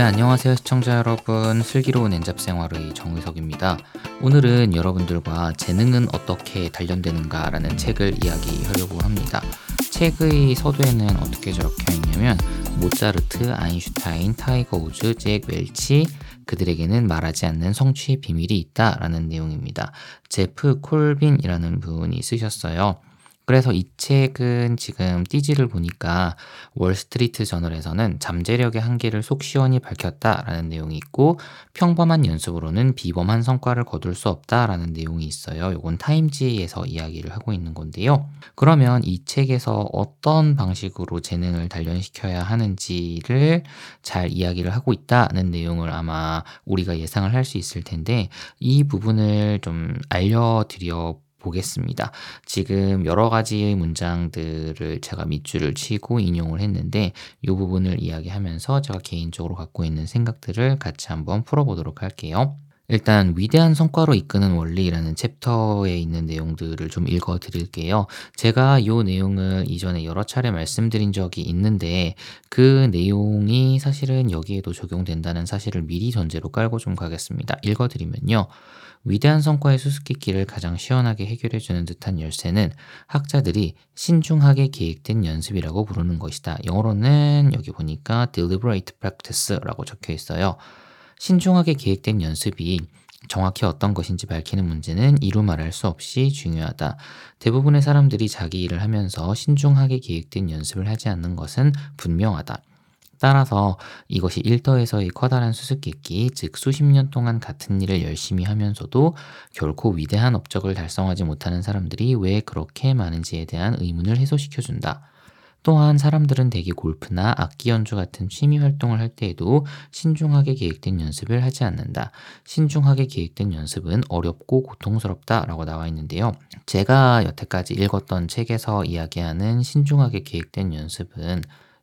네, 안녕하세요 시청자 여러분. 슬기로운 N잡생활의 정의석입니다. 오늘은 여러분들과 재능은 어떻게 단련되는가라는 책을 이야기하려고 합니다. 책의 서두에는 어떻게 적혀 있냐면 모차르트, 아인슈타인, 타이거 우즈, 잭 웰치 그들에게는 말하지 않는 성취의 비밀이 있다 라는 내용입니다. 제프 콜빈이라는 분이 쓰셨어요. 그래서 이 책은 지금 띠지를 보니까 월스트리트 저널에서는 잠재력의 한계를 속 시원히 밝혔다라는 내용이 있고 평범한 연습으로는 비범한 성과를 거둘 수 없다라는 내용이 있어요. 요건 타임지에서 이야기를 하고 있는 건데요. 그러면 이 책에서 어떤 방식으로 재능을 단련시켜야 하는지를 잘 이야기를 하고 있다는 내용을 아마 우리가 예상을 할 수 있을 텐데 이 부분을 좀 알려드려 보겠습니다. 지금 여러 가지의 문장들을 제가 밑줄을 치고 인용을 했는데 이 부분을 이야기하면서 제가 개인적으로 갖고 있는 생각들을 같이 한번 풀어보도록 할게요. 일단 위대한 성과로 이끄는 원리라는 챕터에 있는 내용들을 좀 읽어 드릴게요. 제가 이 내용을 이전에 여러 차례 말씀드린 적이 있는데 그 내용이 사실은 여기에도 적용된다는 사실을 미리 전제로 깔고 좀 가겠습니다. 읽어 드리면요. 위대한 성과의 수수께끼를 가장 시원하게 해결해주는 듯한 열쇠는 학자들이 신중하게 계획된 연습이라고 부르는 것이다. 영어로는 여기 보니까 deliberate practice라고 적혀 있어요. 신중하게 계획된 연습이 정확히 어떤 것인지 밝히는 문제는 이루 말할 수 없이 중요하다. 대부분의 사람들이 자기 일을 하면서 신중하게 계획된 연습을 하지 않는 것은 분명하다. 따라서 이것이 일터에서의 커다란 수수께끼, 즉 수십 년 동안 같은 일을 열심히 하면서도 결코 위대한 업적을 달성하지 못하는 사람들이 왜 그렇게 많은지에 대한 의문을 해소시켜준다. 또한 사람들은 대기 골프나 악기 연주 같은 취미 활동을 할 때에도 신중하게 계획된 연습을 하지 않는다. 신중하게 계획된 연습은 어렵고 고통스럽다 라고 나와 있는데요. 제가 여태까지 읽었던 책에서 이야기하는 신중하게 계획된 연습은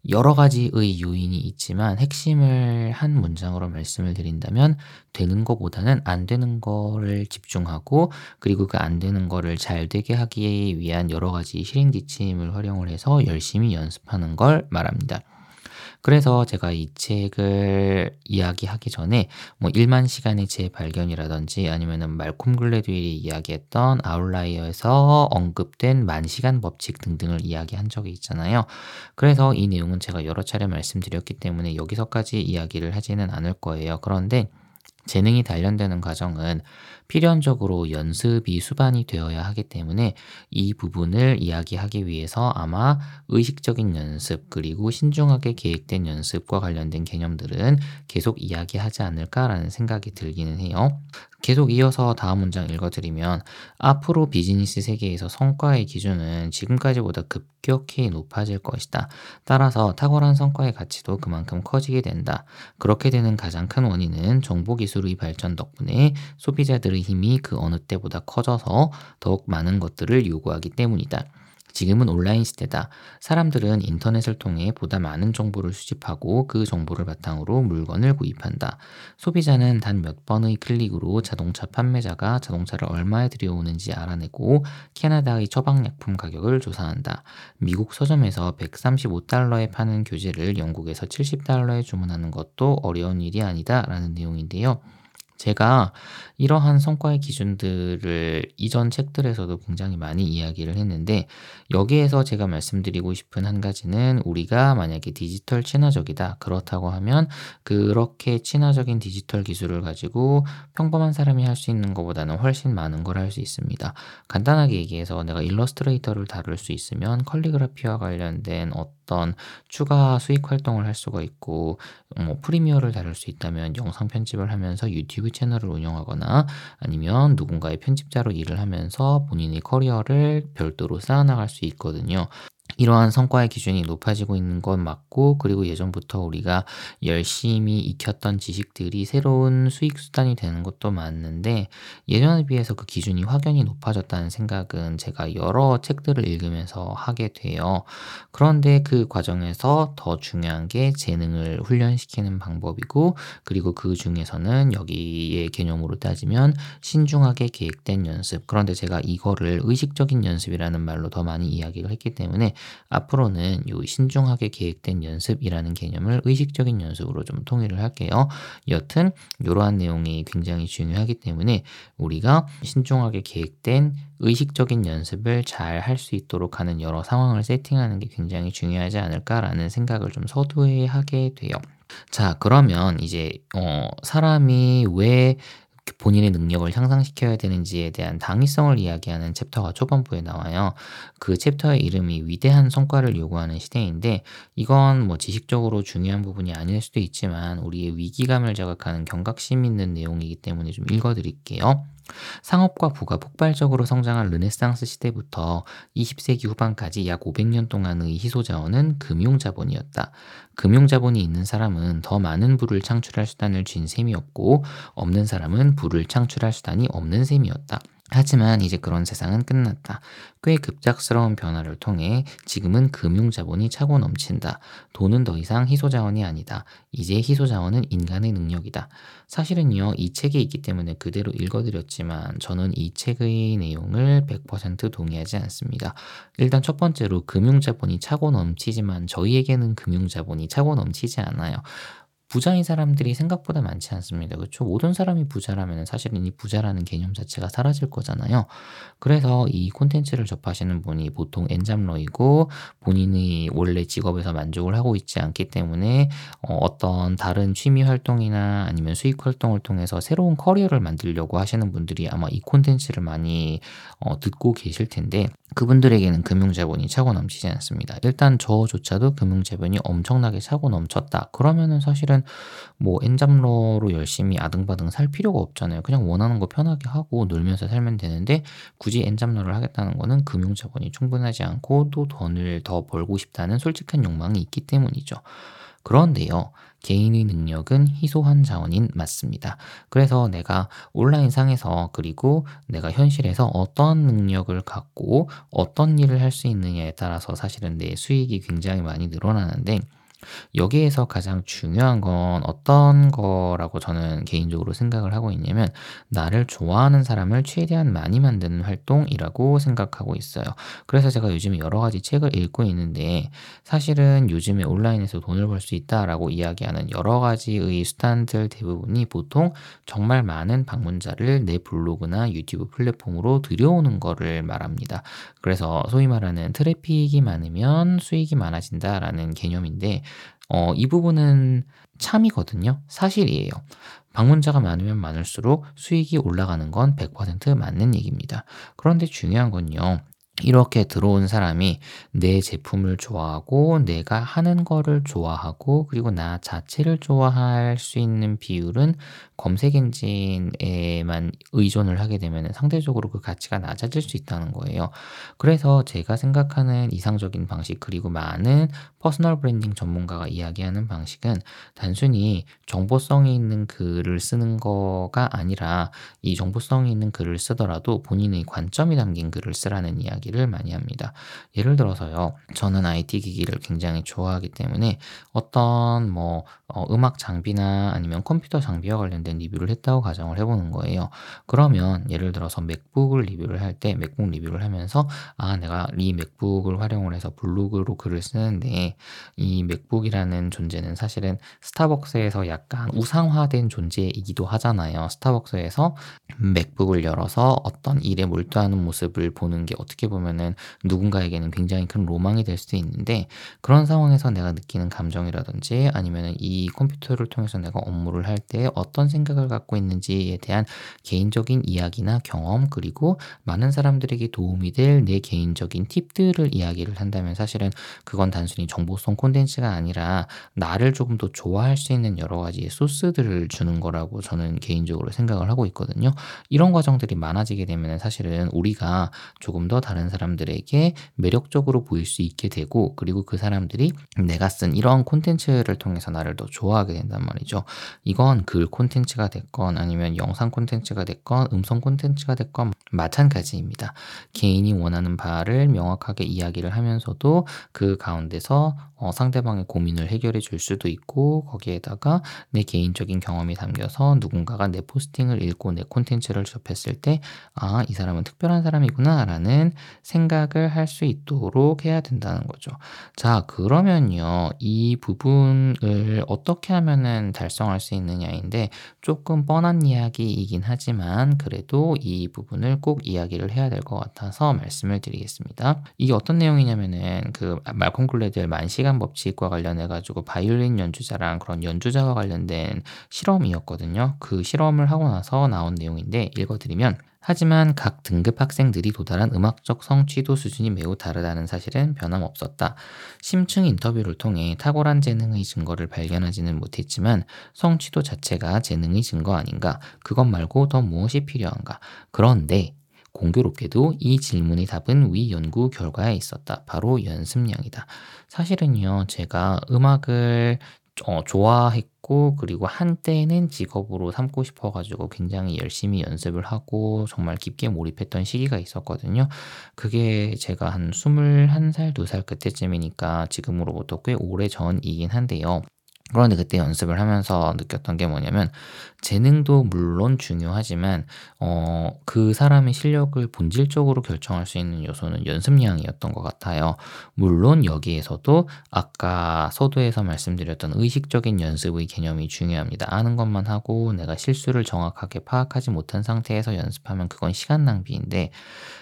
여러 가지의 요인이 있지만 핵심을 한 문장으로 말씀을 드린다면 되는 것보다는 안 되는 거를 집중하고 그리고 그 안 되는 거를 잘 되게 하기 위한 여러 가지 실행 지침을 활용을 해서 열심히 연습하는 걸 말합니다. 그래서 제가 이 책을 이야기하기 전에 뭐 1만 시간의 재발견이라든지 아니면은 말콤 글래드윌이 이야기했던 아웃라이어에서 언급된 만 시간 법칙 등등을 이야기한 적이 있잖아요. 그래서 이 내용은 제가 여러 차례 말씀드렸기 때문에 여기서까지 이야기를 하지는 않을 거예요. 그런데 재능이 단련되는 과정은 필연적으로 연습이 수반이 되어야 하기 때문에 이 부분을 이야기하기 위해서 아마 의식적인 연습 그리고 신중하게 계획된 연습과 관련된 개념들은 계속 이야기하지 않을까라는 생각이 들기는 해요. 계속 이어서 다음 문장 읽어드리면 앞으로 비즈니스 세계에서 성과의 기준은 지금까지보다 급격히 높아질 것이다. 따라서 탁월한 성과의 가치도 그만큼 커지게 된다. 그렇게 되는 가장 큰 원인은 정보기술의 발전 덕분에 소비자들의 힘이 그 어느 때보다 커져서 더욱 많은 것들을 요구하기 때문이다. 지금은 온라인 시대다. 사람들은 인터넷을 통해 보다 많은 정보를 수집하고 그 정보를 바탕으로 물건을 구입한다. 소비자는 단 몇 번의 클릭으로 자동차 판매자가 자동차를 얼마에 들여오는지 알아내고 캐나다의 처방약품 가격을 조사한다. 미국 서점에서 135달러에 파는 교재를 영국에서 70달러에 주문하는 것도 어려운 일이 아니다. 라는 내용인데요. 제가 이러한 성과의 기준들을 이전 책들에서도 굉장히 많이 이야기를 했는데 여기에서 제가 말씀드리고 싶은 한 가지는 우리가 만약에 디지털 친화적이다 그렇다고 하면 그렇게 친화적인 디지털 기술을 가지고 평범한 사람이 할 수 있는 것보다는 훨씬 많은 걸 할 수 있습니다. 간단하게 얘기해서 내가 일러스트레이터를 다룰 수 있으면 캘리그라피와 관련된 어떤 추가 수익 활동을 할 수가 있고 뭐 프리미어를 다룰 수 있다면 영상 편집을 하면서 유튜브 채널을 운영하거나 아니면 누군가의 편집자로 일을 하면서 본인의 커리어를 별도로 쌓아나갈 수 있거든요. 이러한 성과의 기준이 높아지고 있는 건 맞고 그리고 예전부터 우리가 열심히 익혔던 지식들이 새로운 수익 수단이 되는 것도 맞는데 예전에 비해서 그 기준이 확연히 높아졌다는 생각은 제가 여러 책들을 읽으면서 하게 돼요. 그런데 그 과정에서 더 중요한 게 재능을 훈련시키는 방법이고 그리고 그 중에서는 여기의 개념으로 따지면 신중하게 계획된 연습. 그런데 제가 이거를 의식적인 연습이라는 말로 더 많이 이야기를 했기 때문에 앞으로는 요 신중하게 계획된 연습이라는 개념을 의식적인 연습으로 좀 통일을 할게요. 여튼 이러한 내용이 굉장히 중요하기 때문에 우리가 신중하게 계획된 의식적인 연습을 잘 할 수 있도록 하는 여러 상황을 세팅하는 게 굉장히 중요하지 않을까라는 생각을 좀 서두에 하게 돼요. 자, 그러면 이제 어 사람이 왜 본인의 능력을 향상시켜야 되는지에 대한 당위성을 이야기하는 챕터가 초반부에 나와요. 그 챕터의 이름이 위대한 성과를 요구하는 시대인데 이건 뭐 지식적으로 중요한 부분이 아닐 수도 있지만 우리의 위기감을 자극하는 경각심 있는 내용이기 때문에 좀 읽어드릴게요. 상업과 부가 폭발적으로 성장한 르네상스 시대부터 20세기 후반까지 약 500년 동안의 희소자원은 금융자본이었다. 금융자본이 있는 사람은 더 많은 부를 창출할 수단을 쥔 셈이 없고 없는 사람은 부를 창출할 수단이 없는 셈이었다. 하지만 이제 그런 세상은 끝났다. 꽤 급작스러운 변화를 통해 지금은 금융자본이 차고 넘친다. 돈은 더 이상 희소자원이 아니다. 이제 희소자원은 인간의 능력이다. 사실은요, 이 책에 있기 때문에 그대로 읽어드렸지만 저는 이 책의 내용을 100% 동의하지 않습니다. 일단 첫 번째로 금융자본이 차고 넘치지만 저희에게는 금융자본이 차고 넘치지 않아요. 부자인 사람들이 생각보다 많지 않습니다. 그렇죠? 모든 사람이 부자라면 사실은 이 부자라는 개념 자체가 사라질 거잖아요. 그래서 이 콘텐츠를 접하시는 분이 보통 엔잡러이고 본인의 원래 직업에서 만족을 하고 있지 않기 때문에 어, 떤 다른 취미 활동이나 아니면 수익 활동을 통해서 새로운 커리어를 만들려고 하시는 분들이 아마 이 콘텐츠를 많이 어, 듣고 계실 텐데 그분들에게는 금융자본이 차고 넘치지 않습니다. 일단 저조차도 금융자본이 엄청나게 차고 넘쳤다. 그러면은 사실은 뭐 엔잡러로 열심히 아등바등 살 필요가 없잖아요. 그냥 원하는 거 편하게 하고 놀면서 살면 되는데 굳이 엔잡러를 하겠다는 거는 금융 자본이 충분하지 않고 또 돈을 더 벌고 싶다는 솔직한 욕망이 있기 때문이죠. 그런데요. 개인의 능력은 희소한 자원인 맞습니다. 그래서 내가 온라인 상에서 그리고 내가 현실에서 어떤 능력을 갖고 어떤 일을 할 수 있느냐에 따라서 사실은 내 수익이 굉장히 많이 늘어나는데 여기에서 가장 중요한 건 어떤 거라고 저는 개인적으로 생각을 하고 있냐면 나를 좋아하는 사람을 최대한 많이 만드는 활동이라고 생각하고 있어요. 그래서 제가 요즘에 여러 가지 책을 읽고 있는데 사실은 요즘에 온라인에서 돈을 벌 수 있다라고 이야기하는 여러 가지의 수단들 대부분이 보통 정말 많은 방문자를 내 블로그나 유튜브 플랫폼으로 들여오는 거를 말합니다. 그래서 소위 말하는 트래픽이 많으면 수익이 많아진다라는 개념인데 어, 이 부분은 참이거든요. 사실이에요. 방문자가 많으면 많을수록 수익이 올라가는 건 100% 맞는 얘기입니다. 그런데 중요한 건요. 이렇게 들어온 사람이 내 제품을 좋아하고 내가 하는 거를 좋아하고 그리고 나 자체를 좋아할 수 있는 비율은 검색 엔진에만 의존을 하게 되면 상대적으로 그 가치가 낮아질 수 있다는 거예요. 그래서 제가 생각하는 이상적인 방식 그리고 많은 personal branding 전문가가 이야기하는 방식은 단순히 정보성이 있는 글을 쓰는 거가 아니라 이 정보성이 있는 글을 쓰더라도 본인의 관점이 담긴 글을 쓰라는 이야기 를 많이 합니다. 예를 들어서요. 저는 IT 기기를 굉장히 좋아하기 때문에 어떤 뭐 어, 음악 장비나 아니면 컴퓨터 장비와 관련된 리뷰를 했다고 가정을 해보는 거예요. 그러면 예를 들어서 맥북을 리뷰를 할 때 맥북 리뷰를 하면서 아 내가 이 맥북을 활용을 해서 블로그로 글을 쓰는데 이 맥북이라는 존재는 사실은 스타벅스에서 약간 우상화된 존재이기도 하잖아요. 스타벅스에서 맥북을 열어서 어떤 일에 몰두하는 모습을 보는 게 어떻게 보면 은 누군가에게는 굉장히 큰 로망이 될 수도 있는데 그런 상황에서 내가 느끼는 감정이라든지 아니면은 이이 컴퓨터를 통해서 내가 업무를 할 때 어떤 생각을 갖고 있는지에 대한 개인적인 이야기나 경험 그리고 많은 사람들에게 도움이 될 내 개인적인 팁들을 이야기를 한다면 사실은 그건 단순히 정보성 콘텐츠가 아니라 나를 조금 더 좋아할 수 있는 여러 가지의 소스들을 주는 거라고 저는 개인적으로 생각을 하고 있거든요. 이런 과정들이 많아지게 되면 사실은 우리가 조금 더 다른 사람들에게 매력적으로 보일 수 있게 되고 그리고 그 사람들이 내가 쓴 이러한 콘텐츠를 통해서 나를 더 좋아하게 된단 말이죠. 이건 글 콘텐츠가 됐건 아니면 영상 콘텐츠가 됐건 음성 콘텐츠가 됐건 마찬가지입니다. 개인이 원하는 바를 명확하게 이야기를 하면서도 그 가운데서 어, 상대방의 고민을 해결해 줄 수도 있고 거기에다가 내 개인적인 경험이 담겨서 누군가가 내 포스팅을 읽고 내 콘텐츠를 접했을 때 아, 이 사람은 특별한 사람이구나 라는 생각을 할 수 있도록 해야 된다는 거죠. 자, 그러면요. 이 부분을 어떻게 하면은 달성할 수 있느냐인데 조금 뻔한 이야기이긴 하지만 그래도 이 부분을 꼭 이야기를 해야 될 것 같아서 말씀을 드리겠습니다. 이게 어떤 내용이냐면은 그 말콤 글래드의 만시간 법칙과 관련해 가지고 바이올린 연주자랑 그런 연주자와 관련된 실험이었거든요. 그 실험을 하고 나서 나온 내용인데 읽어드리면 하지만 각 등급 학생들이 도달한 음악적 성취도 수준이 매우 다르다는 사실은 변함없었다. 심층 인터뷰를 통해 탁월한 재능의 증거를 발견하지는 못했지만 성취도 자체가 재능의 증거 아닌가? 그것 말고 더 무엇이 필요한가? 그런데 공교롭게도 이 질문의 답은 위 연구 결과에 있었다. 바로 연습량이다. 사실은요, 제가 음악을 어, 좋아했고 그리고 한때는 직업으로 삼고 싶어 가지고 굉장히 열심히 연습을 하고 정말 깊게 몰입했던 시기가 있었거든요. 그게 제가 한 21살, 2살 그때쯤이니까 지금으로부터 꽤 오래 전이긴 한데요. 그런데 그때 연습을 하면서 느꼈던 게 뭐냐면 재능도 물론 중요하지만 어, 그 사람의 실력을 본질적으로 결정할 수 있는 요소는 연습량이었던 것 같아요. 물론 여기에서도 아까 서두에서 말씀드렸던 의식적인 연습의 개념이 중요합니다. 아는 것만 하고 내가 실수를 정확하게 파악하지 못한 상태에서 연습하면 그건 시간 낭비인데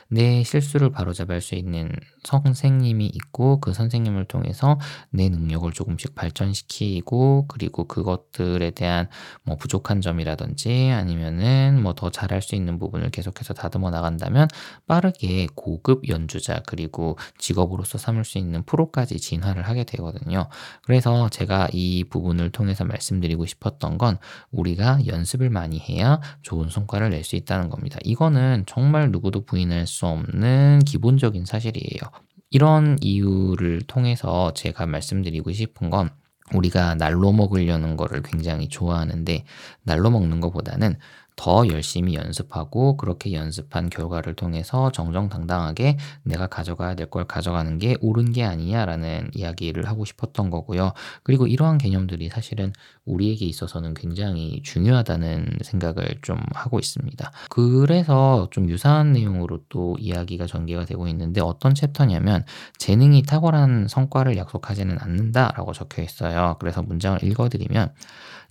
내 실수를 바로잡을 수 있는 선생님이 있고 그 선생님을 통해서 내 능력을 조금씩 발전시키고 그리고 그것들에 대한 뭐 부족한 점이라든지 아니면은 뭐 더 잘할 수 있는 부분을 계속해서 다듬어 나간다면 빠르게 고급 연주자 그리고 직업으로서 삼을 수 있는 프로까지 진화를 하게 되거든요. 그래서 제가 이 부분을 통해서 말씀드리고 싶었던 건 우리가 연습을 많이 해야 좋은 성과를 낼 수 있다는 겁니다. 이거는 정말 누구도 부인할 수 없는 기본적인 사실이에요. 이런 이유를 통해서 제가 말씀드리고 싶은 건 우리가 날로 먹으려는 거를 굉장히 좋아하는데 날로 먹는 것보다는 더 열심히 연습하고 그렇게 연습한 결과를 통해서 정정당당하게 내가 가져가야 될 걸 가져가는 게 옳은 게 아니냐라는 이야기를 하고 싶었던 거고요. 그리고 이러한 개념들이 사실은 우리에게 있어서는 굉장히 중요하다는 생각을 좀 하고 있습니다. 그래서 좀 유사한 내용으로 또 이야기가 전개가 되고 있는데 어떤 챕터냐면 재능이 탁월한 성과를 약속하지는 않는다라고 적혀 있어요. 그래서 문장을 읽어드리면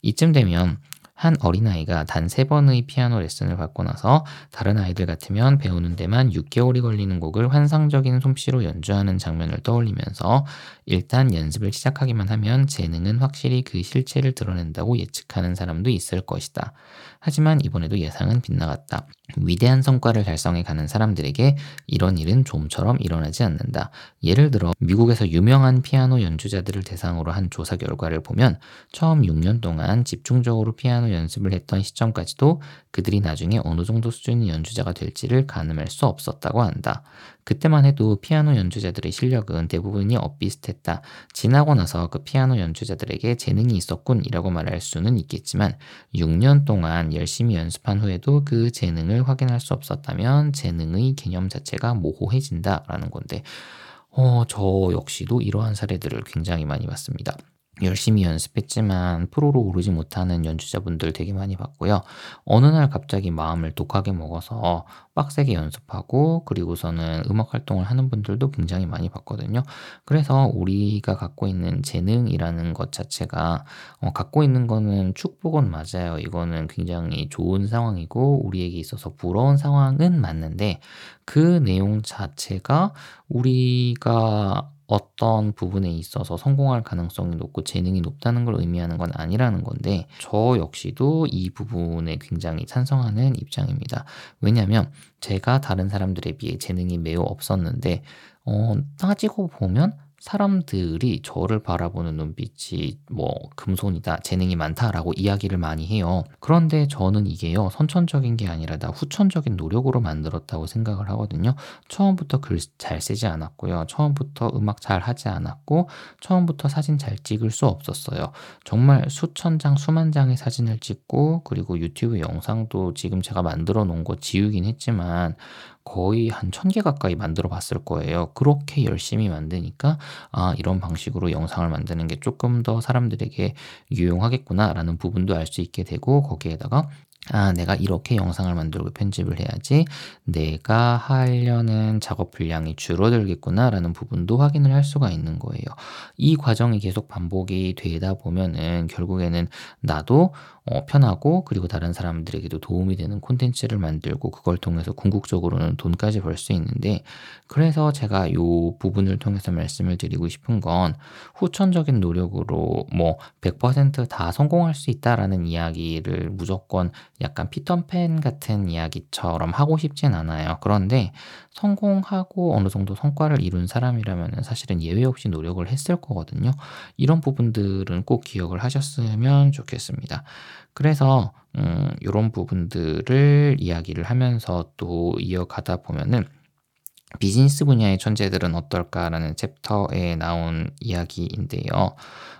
이쯤 되면 한 어린아이가 단 세 번의 피아노 레슨을 받고 나서 다른 아이들 같으면 배우는 데만 6개월이 걸리는 곡을 환상적인 솜씨로 연주하는 장면을 떠올리면서 일단 연습을 시작하기만 하면 재능은 확실히 그 실체를 드러낸다고 예측하는 사람도 있을 것이다. 하지만 이번에도 예상은 빗나갔다. 위대한 성과를 달성해 가는 사람들에게 이런 일은 좀처럼 일어나지 않는다. 예를 들어 미국에서 유명한 피아노 연주자들을 대상으로 한 조사 결과를 보면 처음 6년 동안 집중적으로 피아노 연습을 했던 시점까지도 그들이 나중에 어느 정도 수준의 연주자가 될지를 가늠할 수 없었다고 한다. 그때만 해도 피아노 연주자들의 실력은 대부분이 엇비슷했다. 지나고 나서 그 피아노 연주자들에게 재능이 있었군이라고 말할 수는 있겠지만 6년 동안 열심히 연습한 후에도 그 재능을 확인할 수 없었다면 재능의 개념 자체가 모호해진다라는 건데 어, 저 역시도 이러한 사례들을 굉장히 많이 봤습니다. 열심히 연습했지만 프로로 오르지 못하는 연주자분들 되게 많이 봤고요. 어느 날 갑자기 마음을 독하게 먹어서 빡세게 연습하고 그리고서는 음악 활동을 하는 분들도 굉장히 많이 봤거든요. 그래서 우리가 갖고 있는 재능이라는 것 자체가 어, 갖고 있는 거는 축복은 맞아요. 이거는 굉장히 좋은 상황이고 우리에게 있어서 부러운 상황은 맞는데 그 내용 자체가 우리가 어떤 부분에 있어서 성공할 가능성이 높고 재능이 높다는 걸 의미하는 건 아니라는 건데 저 역시도 이 부분에 굉장히 찬성하는 입장입니다. 왜냐하면 제가 다른 사람들에 비해 재능이 매우 없었는데 어, 따지고 보면 사람들이 저를 바라보는 눈빛이 뭐 금손이다, 재능이 많다라고 이야기를 많이 해요. 그런데 저는 이게요, 선천적인 게 아니라 다 후천적인 노력으로 만들었다고 생각을 하거든요. 처음부터 글 잘 쓰지 않았고요. 처음부터 음악 잘 하지 않았고, 처음부터 사진 잘 찍을 수 없었어요. 정말 수천 장, 수만 장의 사진을 찍고, 그리고 유튜브 영상도 지금 제가 만들어 놓은 거 지우긴 했지만, 거의 한 천 개 가까이 만들어 봤을 거예요. 그렇게 열심히 만드니까 아 이런 방식으로 영상을 만드는 게 조금 더 사람들에게 유용하겠구나라는 부분도 알 수 있게 되고 거기에다가 아, 내가 이렇게 영상을 만들고 편집을 해야지 내가 하려는 작업 분량이 줄어들겠구나라는 부분도 확인을 할 수가 있는 거예요. 이 과정이 계속 반복이 되다 보면은 결국에는 나도 어, 편하고 그리고 다른 사람들에게도 도움이 되는 콘텐츠를 만들고 그걸 통해서 궁극적으로는 돈까지 벌 수 있는데 그래서 제가 요 부분을 통해서 말씀을 드리고 싶은 건 후천적인 노력으로 뭐 100%다 성공할 수 있다라는 이야기를 무조건 약간 피턴팬 같은 이야기처럼 하고 싶진 않아요. 그런데 성공하고 어느 정도 성과를 이룬 사람이라면 사실은 예외 없이 노력을 했을 거거든요. 이런 부분들은 꼭 기억을 하셨으면 좋겠습니다. 그래서 음, 이런 부분들을 이야기를 하면서 또 이어가다 보면은 비즈니스 분야의 천재들은 어떨까라는 챕터에 나온 이야기인데요.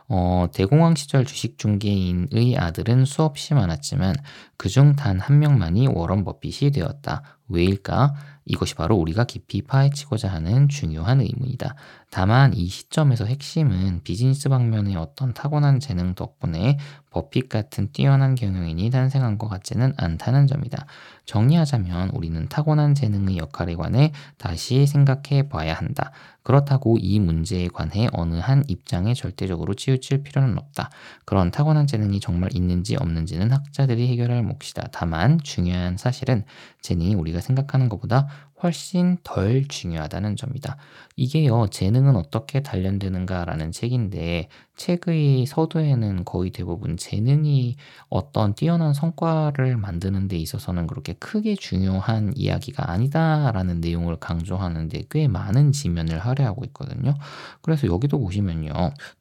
어, 대공황 시절 주식 중개인의 아들은 수없이 많았지만 그중 단 한 명만이 워런 버핏이 되었다. 왜일까? 이것이 바로 우리가 깊이 파헤치고자 하는 중요한 의문이다. 다만 이 시점에서 핵심은 비즈니스 방면의 어떤 타고난 재능 덕분에 버핏 같은 뛰어난 경영인이 탄생한 것 같지는 않다는 점이다. 정리하자면 우리는 타고난 재능의 역할에 관해 다시 생각해 봐야 한다. 그렇다고 이 문제에 관해 어느 한 입장에 절대적으로 치우칠 필요는 없다. 그런 타고난 재능이 정말 있는지 없는지는 학자들이 해결할 몫이다. 다만 중요한 사실은 재능이 우리가 생각하는 것보다 훨씬 덜 중요하다는 점이다. 이게요, 재능은 어떻게 단련되는가라는 책인데, 책의 서두에는 거의 대부분 재능이 어떤 뛰어난 성과를 만드는 데 있어서는 그렇게 크게 중요한 이야기가 아니다라는 내용을 강조하는데 꽤 많은 지면을 할애하고 있거든요. 그래서 여기도 보시면요.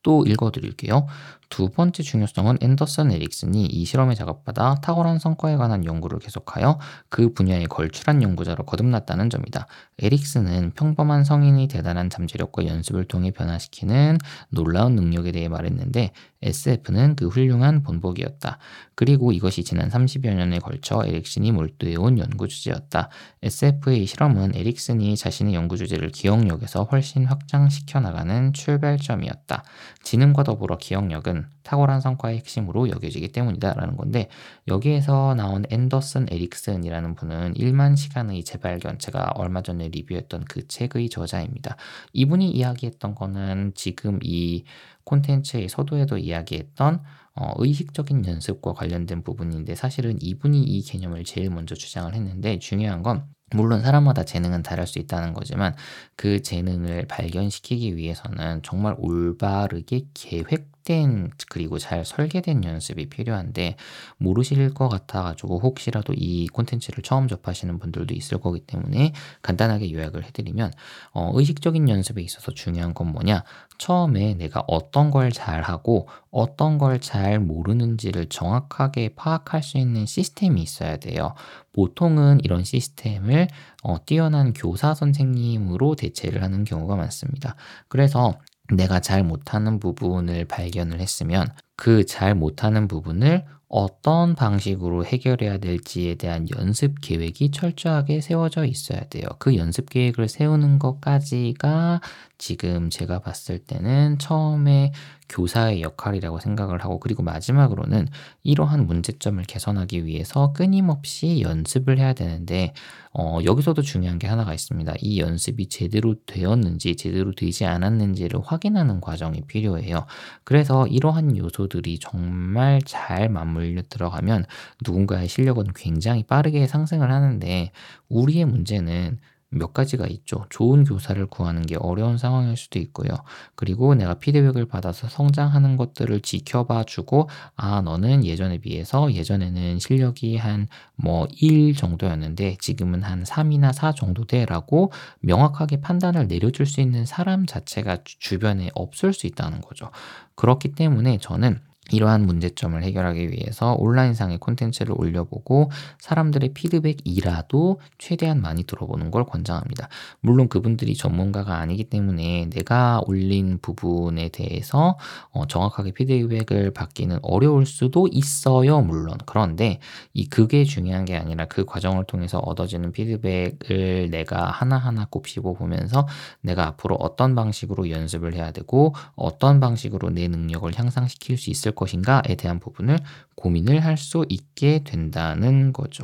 또 읽어드릴게요. 두 번째 중요성은 앤더슨 에릭슨이 이 실험에 작업받아 탁월한 성과에 관한 연구를 계속하여 그 분야에 걸출한 연구자로 거듭났다는 점이다. 에릭슨은 평범한 성인이 대단한 잠재력과 연습을 통해 변화시키는 놀라운 능력에 대해 말했는데 SF는 그 훌륭한 본보기였다. 그리고 이것이 지난 30여 년에 걸쳐 에릭슨이 몰두해온 연구 주제였다. SF의 실험은 에릭슨이 자신의 연구 주제를 기억력에서 훨씬 확장시켜 나가는 출발점이었다. 지능과 더불어 기억력은 탁월한 성과의 핵심으로 여겨지기 때문이다라는 건데 여기에서 나온 앤더슨 에릭슨이라는 분은 1만 시간의 재발견 제가 얼마 전에 리뷰했던 그 책의 저자입니다. 이분이 이야기했던 거는 지금 이 콘텐츠의 서두에도 이야기했던 어, 의식적인 연습과 관련된 부분인데 사실은 이분이 이 개념을 제일 먼저 주장을 했는데 중요한 건 물론 사람마다 재능은 다를 수 있다는 거지만 그 재능을 발견시키기 위해서는 정말 올바르게 계획 된 그리고 잘 설계된 연습이 필요한데 모르실 것 같아가지고 혹시라도 이 콘텐츠를 처음 접하시는 분들도 있을 거기 때문에 간단하게 요약을 해드리면 어, 의식적인 연습에 있어서 중요한 건 뭐냐 처음에 내가 어떤 걸 잘하고 어떤 걸 잘 모르는지를 정확하게 파악할 수 있는 시스템이 있어야 돼요. 보통은 이런 시스템을 어, 뛰어난 교사 선생님으로 대체를 하는 경우가 많습니다. 그래서 내가 잘 못하는 부분을 발견을 했으면 그 잘 못하는 부분을 어떤 방식으로 해결해야 될지에 대한 연습 계획이 철저하게 세워져 있어야 돼요. 그 연습 계획을 세우는 것까지가 지금 제가 봤을 때는 처음에 교사의 역할이라고 생각을 하고 그리고 마지막으로는 이러한 문제점을 개선하기 위해서 끊임없이 연습을 해야 되는데 어, 여기서도 중요한 게 하나가 있습니다. 이 연습이 제대로 되었는지 제대로 되지 않았는지를 확인하는 과정이 필요해요. 그래서 이러한 요소 들이 정말 잘 맞물려 들어가면 누군가의 실력은 굉장히 빠르게 상승을 하는데 우리의 문제는 몇 가지가 있죠. 좋은 교사를 구하는 게 어려운 상황일 수도 있고요. 그리고 내가 피드백을 받아서 성장하는 것들을 지켜봐 주고, 아, 너는 예전에 비해서 예전에는 실력이 한 뭐 1 정도였는데 지금은 한 3이나 4 정도 돼 라고 명확하게 판단을 내려줄 수 있는 사람 자체가 주변에 없을 수 있다는 거죠. 그렇기 때문에 저는 이러한 문제점을 해결하기 위해서 온라인상의 콘텐츠를 올려보고 사람들의 피드백이라도 최대한 많이 들어보는 걸 권장합니다. 물론 그분들이 전문가가 아니기 때문에 내가 올린 부분에 대해서 어, 정확하게 피드백을 받기는 어려울 수도 있어요. 물론. 그런데 이 그게 중요한 게 아니라 그 과정을 통해서 얻어지는 피드백을 내가 하나하나 곱씹어 보면서 내가 앞으로 어떤 방식으로 연습을 해야 되고 어떤 방식으로 내 능력을 향상시킬 수 있을 것인가에 대한 부분을 고민을 할 수 있게 된다는 거죠.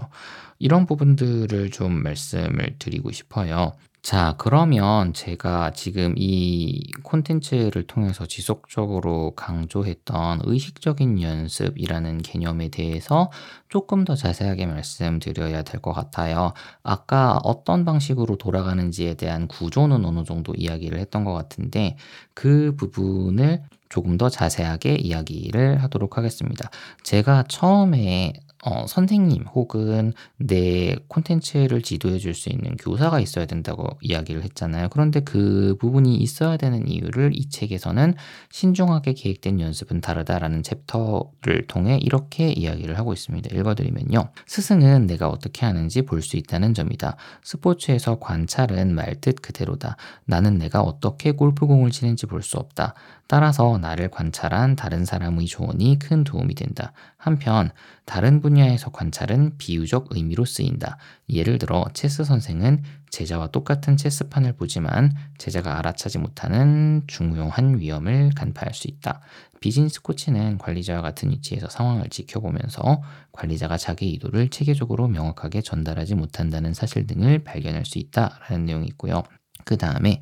이런 부분들을 좀 말씀을 드리고 싶어요. 자, 그러면 제가 지금 이 콘텐츠를 통해서 지속적으로 강조했던 의식적인 연습이라는 개념에 대해서 조금 더 자세하게 말씀드려야 될 것 같아요. 아까 어떤 방식으로 돌아가는지에 대한 구조는 어느 정도 이야기를 했던 것 같은데 그 부분을 조금 더 자세하게 이야기를 하도록 하겠습니다. 제가 처음에 어, 선생님 혹은 내 콘텐츠를 지도해 줄 수 있는 교사가 있어야 된다고 이야기를 했잖아요. 그런데 그 부분이 있어야 되는 이유를 이 책에서는 신중하게 계획된 연습은 다르다라는 챕터를 통해 이렇게 이야기를 하고 있습니다. 읽어드리면요. 스승은 내가 어떻게 하는지 볼 수 있다는 점이다. 스포츠에서 관찰은 말 뜻 그대로다. 나는 내가 어떻게 골프공을 치는지 볼 수 없다. 따라서 나를 관찰한 다른 사람의 조언이 큰 도움이 된다. 한편 다른 분야에서 관찰은 비유적 의미로 쓰인다. 예를 들어 체스 선생은 제자와 똑같은 체스판을 보지만 제자가 알아차지 못하는 중요한 위험을 간파할 수 있다. 비즈니스 코치는 관리자와 같은 위치에서 상황을 지켜보면서 관리자가 자기 의도를 체계적으로 명확하게 전달하지 못한다는 사실 등을 발견할 수 있다라는 내용이 있고요. 그 다음에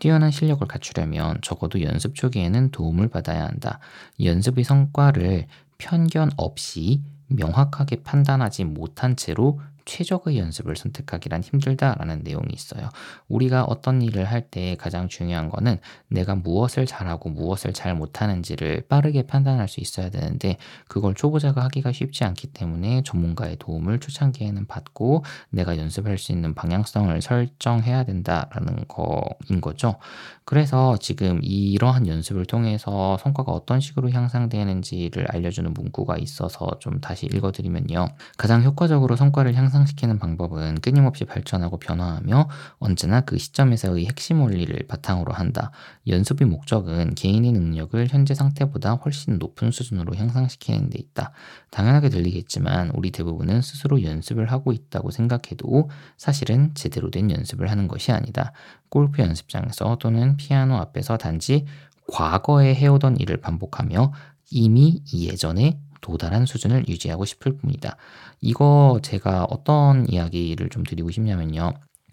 뛰어난 실력을 갖추려면 적어도 연습 초기에는 도움을 받아야 한다. 연습의 성과를 편견 없이 명확하게 판단하지 못한 채로 최적의 연습을 선택하기란 힘들다라는 내용이 있어요. 우리가 어떤 일을 할 때 가장 중요한 거는 내가 무엇을 잘하고 무엇을 잘 못하는지를 빠르게 판단할 수 있어야 되는데 그걸 초보자가 하기가 쉽지 않기 때문에 전문가의 도움을 초창기에는 받고 내가 연습할 수 있는 방향성을 설정해야 된다라는 거인 거죠. 그래서 지금 이러한 연습을 통해서 성과가 어떤 식으로 향상되는지를 알려주는 문구가 있어서 좀 다시 읽어드리면요. 가장 효과적으로 성과를 향상 시키는 방법은 끊임없이 발전하고 변화하며 언제나 그 시점에서의 핵심 원리를 바탕으로 한다. 연습의 목적은 개인의 능력을 현재 상태보다 훨씬 높은 수준으로 향상시키는 데 있다. 당연하게 들리겠지만 우리 대부분은 스스로 연습을 하고 있다고 생각해도 사실은 제대로 된 연습을 하는 것이 아니다. 골프 연습장에서 또는 피아노 앞에서 단지 과거에 해오던 일을 반복하며 이미 예전에 도달한 수준을 유지하고 싶을 뿐이다. 이거 제가 어떤 이야기를 좀 드리고 싶냐면요.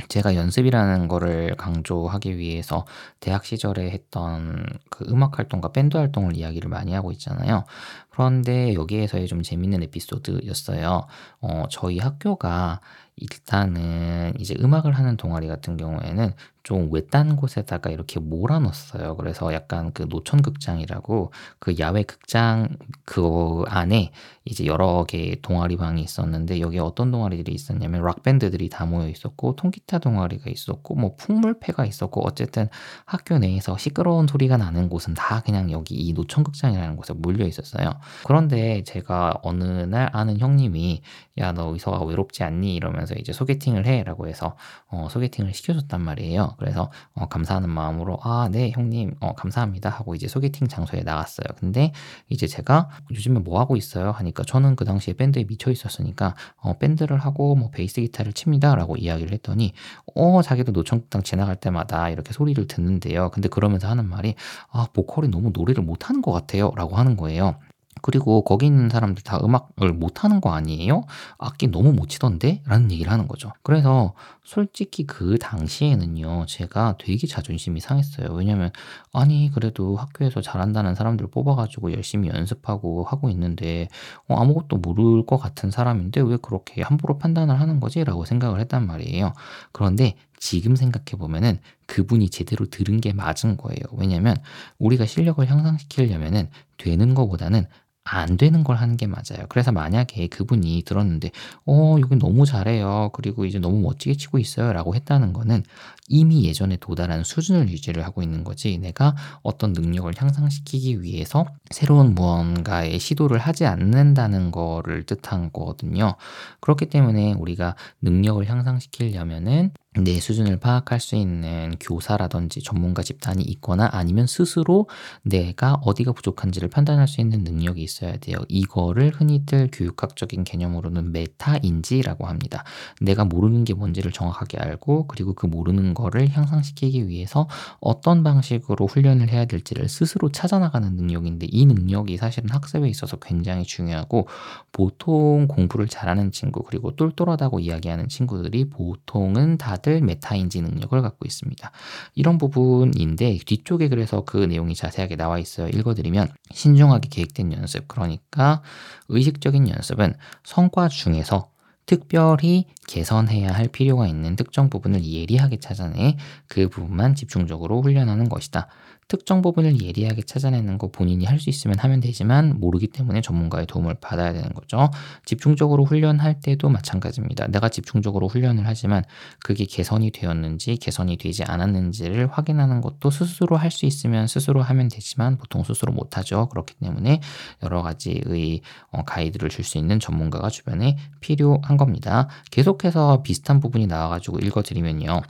제가 연습이라는 거를 강조하기 위해서 대학 시절에 했던 그 음악 활동과 밴드 활동을 이야기를 많이 하고 있잖아요. 그런데 여기에서의 좀 재밌는 에피소드였어요. 어, 저희 학교가 일단은 이제 음악을 하는 동아리 같은 경우에는 좀 외딴 곳에다가 이렇게 몰아 넣었어요. 그래서 약간 그 노천 극장이라고 그 야외 극장 그 안에 이제 여러 개의 동아리 방이 있었는데 여기에 어떤 동아리들이 있었냐면 락 밴드들이 다 모여 있었고 통기타 동아리가 있었고 뭐 풍물패가 있었고 어쨌든 학교 내에서 시끄러운 소리가 나는 곳은 다 그냥 여기 이 노천 극장이라는 곳에 몰려 있었어요. 그런데 제가 어느 날 아는 형님이 야 너 의서가 외롭지 않니 이러면 서 이제 소개팅을 해라고 해서 어, 소개팅을 시켜줬단 말이에요. 그래서 어, 감사하는 마음으로 아, 네, 형님, 어, 감사합니다 하고 이제 소개팅 장소에 나갔어요. 근데 이제 제가 요즘에 뭐 하고 있어요? 하니까 저는 그 당시에 밴드에 미쳐 있었으니까 어, 밴드를 하고 뭐 베이스 기타를 칩니다라고 이야기를 했더니 어, 자기도 노천극장 지나갈 때마다 이렇게 소리를 듣는데요. 근데 그러면서 하는 말이 아, 보컬이 너무 노래를 못하는 것 같아요라고 하는 거예요. 그리고 거기 있는 사람들 다 음악을 못하는 거 아니에요? 악기 너무 못 치던데? 라는 얘기를 하는 거죠. 그래서 솔직히 그 당시에는요, 제가 되게 자존심이 상했어요. 왜냐면, 아니, 그래도 학교에서 잘한다는 사람들 뽑아가지고 열심히 연습하고 하고 있는데, 어, 아무것도 모를 것 같은 사람인데 왜 그렇게 함부로 판단을 하는 거지? 라고 생각을 했단 말이에요. 그런데 지금 생각해 보면은 그분이 제대로 들은 게 맞은 거예요. 왜냐면 우리가 실력을 향상시키려면은 되는 것보다는 안 되는 걸 하는 게 맞아요. 그래서 만약에 그분이 들었는데 "어 여기 너무 잘해요. 그리고 이제 너무 멋지게 치고 있어요."라고 했다는 거는 이미 예전에 도달한 수준을 유지를 하고 있는 거지 내가 어떤 능력을 향상시키기 위해서 새로운 무언가의 시도를 하지 않는다는 거를 뜻한 거거든요. 그렇기 때문에 우리가 능력을 향상시키려면은 내 수준을 파악할 수 있는 교사라든지 전문가 집단이 있거나 아니면 스스로 내가 어디가 부족한지를 판단할 수 있는 능력이 있어야 돼요. 이거를 흔히들 교육학적인 개념으로는 메타인지라고 합니다. 내가 모르는 게 뭔지를 정확하게 알고 그리고 그 모르는 거를 향상시키기 위해서 어떤 방식으로 훈련을 해야 될지를 스스로 찾아나가는 능력인데 이 능력이 사실은 학습에 있어서 굉장히 중요하고 보통 공부를 잘하는 친구 그리고 똘똘하다고 이야기하는 친구들이 보통은 다들 메타인지 능력을 갖고 있습니다. 이런 부분인데 뒤쪽에 그래서 그 내용이 자세하게 나와 있어요. 읽어드리면 신중하게 계획된 연습 그러니까 의식적인 연습은 성과 중에서 특별히 개선해야 할 필요가 있는 특정 부분을 예리하게 찾아내 그 부분만 집중적으로 훈련하는 것이다. 특정 부분을 예리하게 찾아내는 거 본인이 할 수 있으면 하면 되지만 모르기 때문에 전문가의 도움을 받아야 되는 거죠. 집중적으로 훈련할 때도 마찬가지입니다. 내가 집중적으로 훈련을 하지만 그게 개선이 되었는지 개선이 되지 않았는지를 확인하는 것도 스스로 할 수 있으면 스스로 하면 되지만 보통 스스로 못하죠. 그렇기 때문에 여러 가지의 어, 가이드를 줄 수 있는 전문가가 주변에 필요한 겁니다. 계속 해서 비슷한 부분이 나와가지고 읽어드리면요.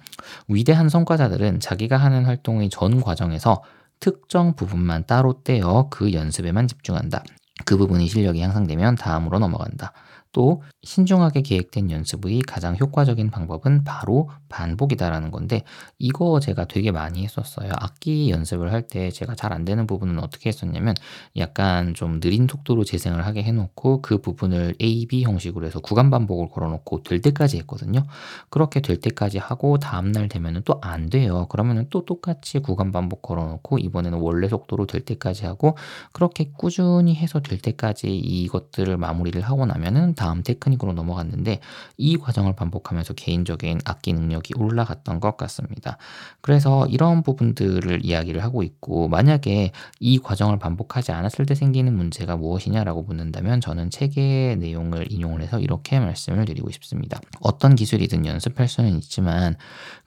위대한 성과자들은 자기가 하는 활동의 전 과정에서 특정 부분만 따로 떼어 그 연습에만 집중한다. 그 부분의 실력이 향상되면 다음으로 넘어간다. 또 신중하게 계획된 연습의 가장 효과적인 방법은 바로 반복이다라는 건데 이거 제가 되게 많이 했었어요. 악기 연습을 할 때 제가 잘 안 되는 부분은 어떻게 했었냐면 약간 좀 느린 속도로 재생을 하게 해놓고 그 부분을 A, B 형식으로 해서 구간 반복을 걸어놓고 될 때까지 했거든요. 그렇게 될 때까지 하고 다음날 되면은 또 안 돼요. 그러면은 또 똑같이 구간 반복 걸어놓고 이번에는 원래 속도로 될 때까지 하고 그렇게 꾸준히 해서 될 때까지 이것들을 마무리를 하고 나면은 다음 테크닉으로 넘어갔는데 이 과정을 반복하면서 개인적인 악기 능력이 올라갔던 것 같습니다. 그래서 이런 부분들을 이야기를 하고 있고 만약에 이 과정을 반복하지 않았을 때 생기는 문제가 무엇이냐라고 묻는다면 저는 책의 내용을 인용을 해서 이렇게 말씀을 드리고 싶습니다. 어떤 기술이든 연습할 수는 있지만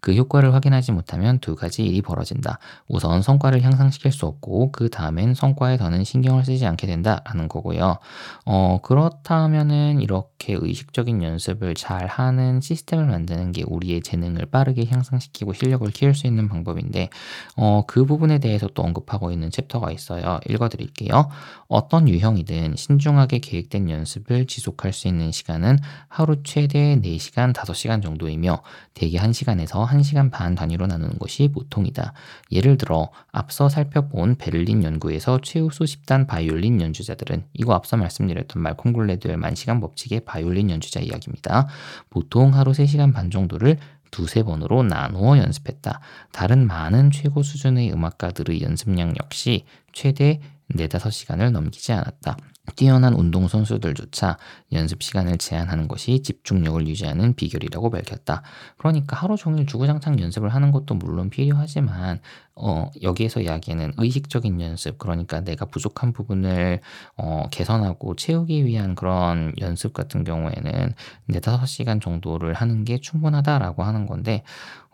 그 효과를 확인하지 못하면 두 가지 일이 벌어진다. 우선 성과를 향상시킬 수 없고 그 다음엔 성과에 더는 신경을 쓰지 않게 된다라는 거고요. 어, 그렇다면은 이렇게 의식적인 연습을 잘 하는 시스템을 만드는 게 우리의 재능을 빠르게 향상시키고 실력을 키울 수 있는 방법인데 어, 그 부분에 대해서 또 언급하고 있는 챕터가 있어요. 읽어드릴게요. 어떤 유형이든 신중하게 계획된 연습을 지속할 수 있는 시간은 하루 최대 4시간, 5시간 정도이며 대개 1시간에서 1시간 반 단위로 나누는 것이 보통이다. 예를 들어 앞서 살펴본 베를린 연구에서 최우수 10단 바이올린 연주자들은 이거 앞서 말씀드렸던 말콤 글래드웰 만시간 법 칙의 바이올린 연주자 이야기입니다. 보통 하루 3시간 반 정도를 두세 번으로 나누어 연습했다. 다른 많은 최고 수준의 음악가들의 연습량 역시 최대 4, 5시간을 넘기지 않았다. 뛰어난 운동선수들조차 연습 시간을 제한하는 것이 집중력을 유지하는 비결이라고 밝혔다. 그러니까 하루 종일 주구장창 연습을 하는 것도 물론 필요하지만, 어, 여기에서 이야기하는 의식적인 연습, 그러니까 내가 부족한 부분을 어, 개선하고 채우기 위한 그런 연습 같은 경우에는 4, 5시간 정도를 하는 게 충분하다라고 하는 건데,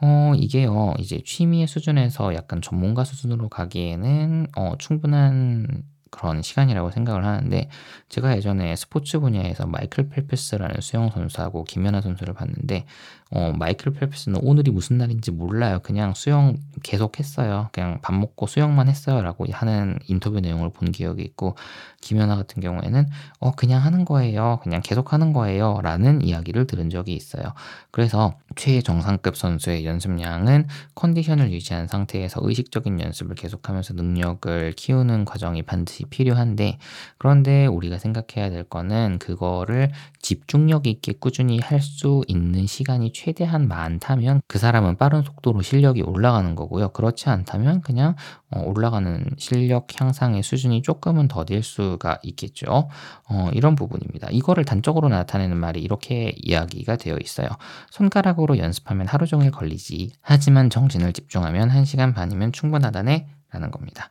어, 이게요, 이제 취미의 수준에서 약간 전문가 수준으로 가기에는 어, 충분한 그런 시간이라고 생각을 하는데 제가 예전에 스포츠 분야에서 마이클 펠프스라는 수영 선수하고 김연아 선수를 봤는데 어, 마이클 펠프스는 오늘이 무슨 날인지 몰라요. 그냥 수영 계속 했어요. 그냥 밥 먹고 수영만 했어요. 라고 하는 인터뷰 내용을 본 기억이 있고, 김연아 같은 경우에는, 어, 그냥 하는 거예요. 그냥 계속 하는 거예요. 라는 이야기를 들은 적이 있어요. 그래서 최정상급 선수의 연습량은 컨디션을 유지한 상태에서 의식적인 연습을 계속하면서 능력을 키우는 과정이 반드시 필요한데, 그런데 우리가 생각해야 될 거는 그거를 집중력 있게 꾸준히 할 수 있는 시간이 최 대한 많다면 그 사람은 빠른 속도로 실력이 올라가는 거고요. 그렇지 않다면 그냥 어, 올라가는 실력 향상의 수준이 조금은 더딜 수가 있겠죠. 어, 이런 부분입니다. 이거를 단적으로 나타내는 말이 이렇게 이야기가 되어 있어요. 손가락으로 연습하면 하루 종일 걸리지. 하지만 정신을 집중하면 1시간 반이면 충분하다네. 라는 겁니다.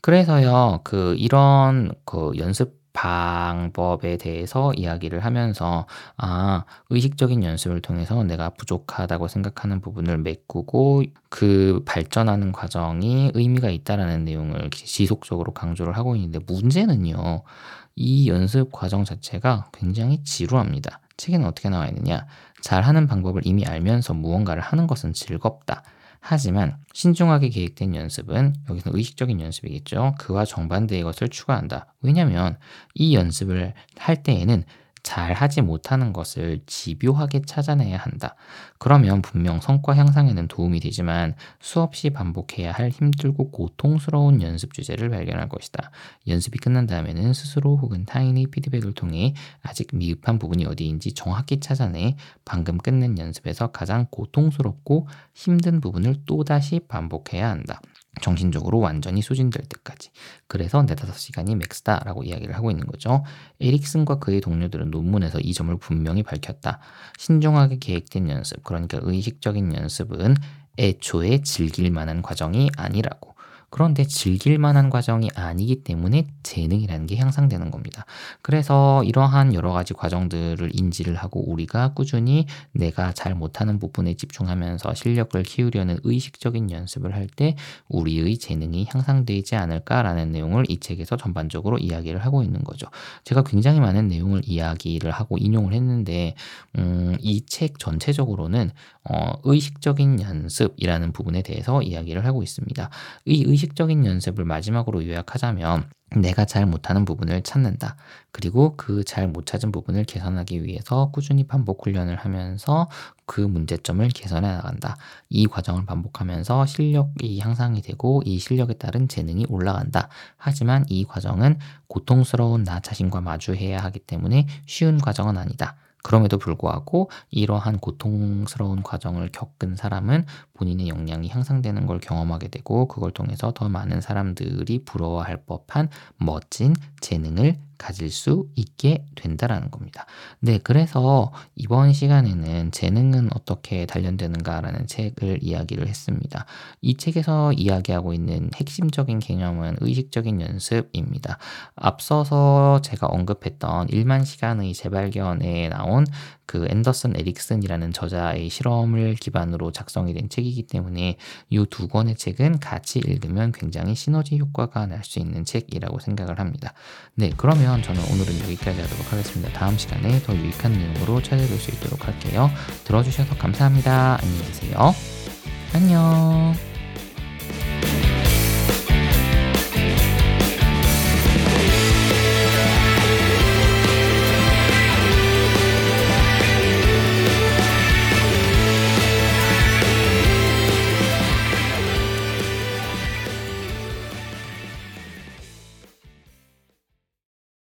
그래서요, 그, 이런 그 연습 방법에 대해서 이야기를 하면서 아, 의식적인 연습을 통해서 내가 부족하다고 생각하는 부분을 메꾸고 그 발전하는 과정이 의미가 있다라는 내용을 지속적으로 강조를 하고 있는데 문제는요. 이 연습 과정 자체가 굉장히 지루합니다. 책에는 어떻게 나와 있느냐? 잘하는 방법을 이미 알면서 무언가를 하는 것은 즐겁다. 하지만 신중하게 계획된 연습은 여기서 의식적인 연습이겠죠. 그와 정반대의 것을 추가한다. 왜냐하면 이 연습을 할 때에는 잘 하지 못하는 것을 집요하게 찾아내야 한다. 그러면 분명 성과 향상에는 도움이 되지만 수없이 반복해야 할 힘들고 고통스러운 연습 주제를 발견할 것이다. 연습이 끝난 다음에는 스스로 혹은 타인의 피드백을 통해 아직 미흡한 부분이 어디인지 정확히 찾아내 방금 끝낸 연습에서 가장 고통스럽고 힘든 부분을 또다시 반복해야 한다. 정신적으로 완전히 소진될 때까지. 그래서 네다섯 시간이 맥스다라고 이야기를 하고 있는 거죠. 에릭슨과 그의 동료들은 논문에서 이 점을 분명히 밝혔다. 신중하게 계획된 연습, 그러니까 의식적인 연습은 애초에 즐길 만한 과정이 아니라고. 그런데 즐길 만한 과정이 아니기 때문에 재능이라는 게 향상되는 겁니다. 그래서 이러한 여러 가지 과정들을 인지를 하고 우리가 꾸준히 내가 잘 못하는 부분에 집중하면서 실력을 키우려는 의식적인 연습을 할 때 우리의 재능이 향상되지 않을까라는 내용을 이 책에서 전반적으로 이야기를 하고 있는 거죠. 제가 굉장히 많은 내용을 이야기를 하고 인용을 했는데 음, 이 책 전체적으로는 어, 의식적인 연습이라는 부분에 대해서 이야기를 하고 있습니다. 이 의식적인 연습을 마지막으로 요약하자면 내가 잘 못하는 부분을 찾는다. 그리고 그 잘 못 찾은 부분을 개선하기 위해서 꾸준히 반복 훈련을 하면서 그 문제점을 개선해 나간다. 이 과정을 반복하면서 실력이 향상이 되고 이 실력에 따른 재능이 올라간다. 하지만 이 과정은 고통스러운 나 자신과 마주해야 하기 때문에 쉬운 과정은 아니다. 그럼에도 불구하고 이러한 고통스러운 과정을 겪은 사람은 본인의 역량이 향상되는 걸 경험하게 되고 그걸 통해서 더 많은 사람들이 부러워할 법한 멋진 재능을 가질 수 있게 된다라는 겁니다. 네, 그래서 이번 시간에는 재능은 어떻게 단련되는가라는 책을 이야기를 했습니다. 이 책에서 이야기하고 있는 핵심적인 개념은 의식적인 연습입니다. 앞서서 제가 언급했던 1만 시간의 재발견에 나온 그 앤더슨 에릭슨이라는 저자의 실험을 기반으로 작성이 된 책이기 때문에 이 두 권의 책은 같이 읽으면 굉장히 시너지 효과가 날 수 있는 책이라고 생각을 합니다. 네, 그러면 저는 오늘은 여기까지 하도록 하겠습니다. 다음 시간에 더 유익한 내용으로 찾아뵐 수 있도록 할게요. 들어주셔서 감사합니다. 안녕히 계세요. 안녕.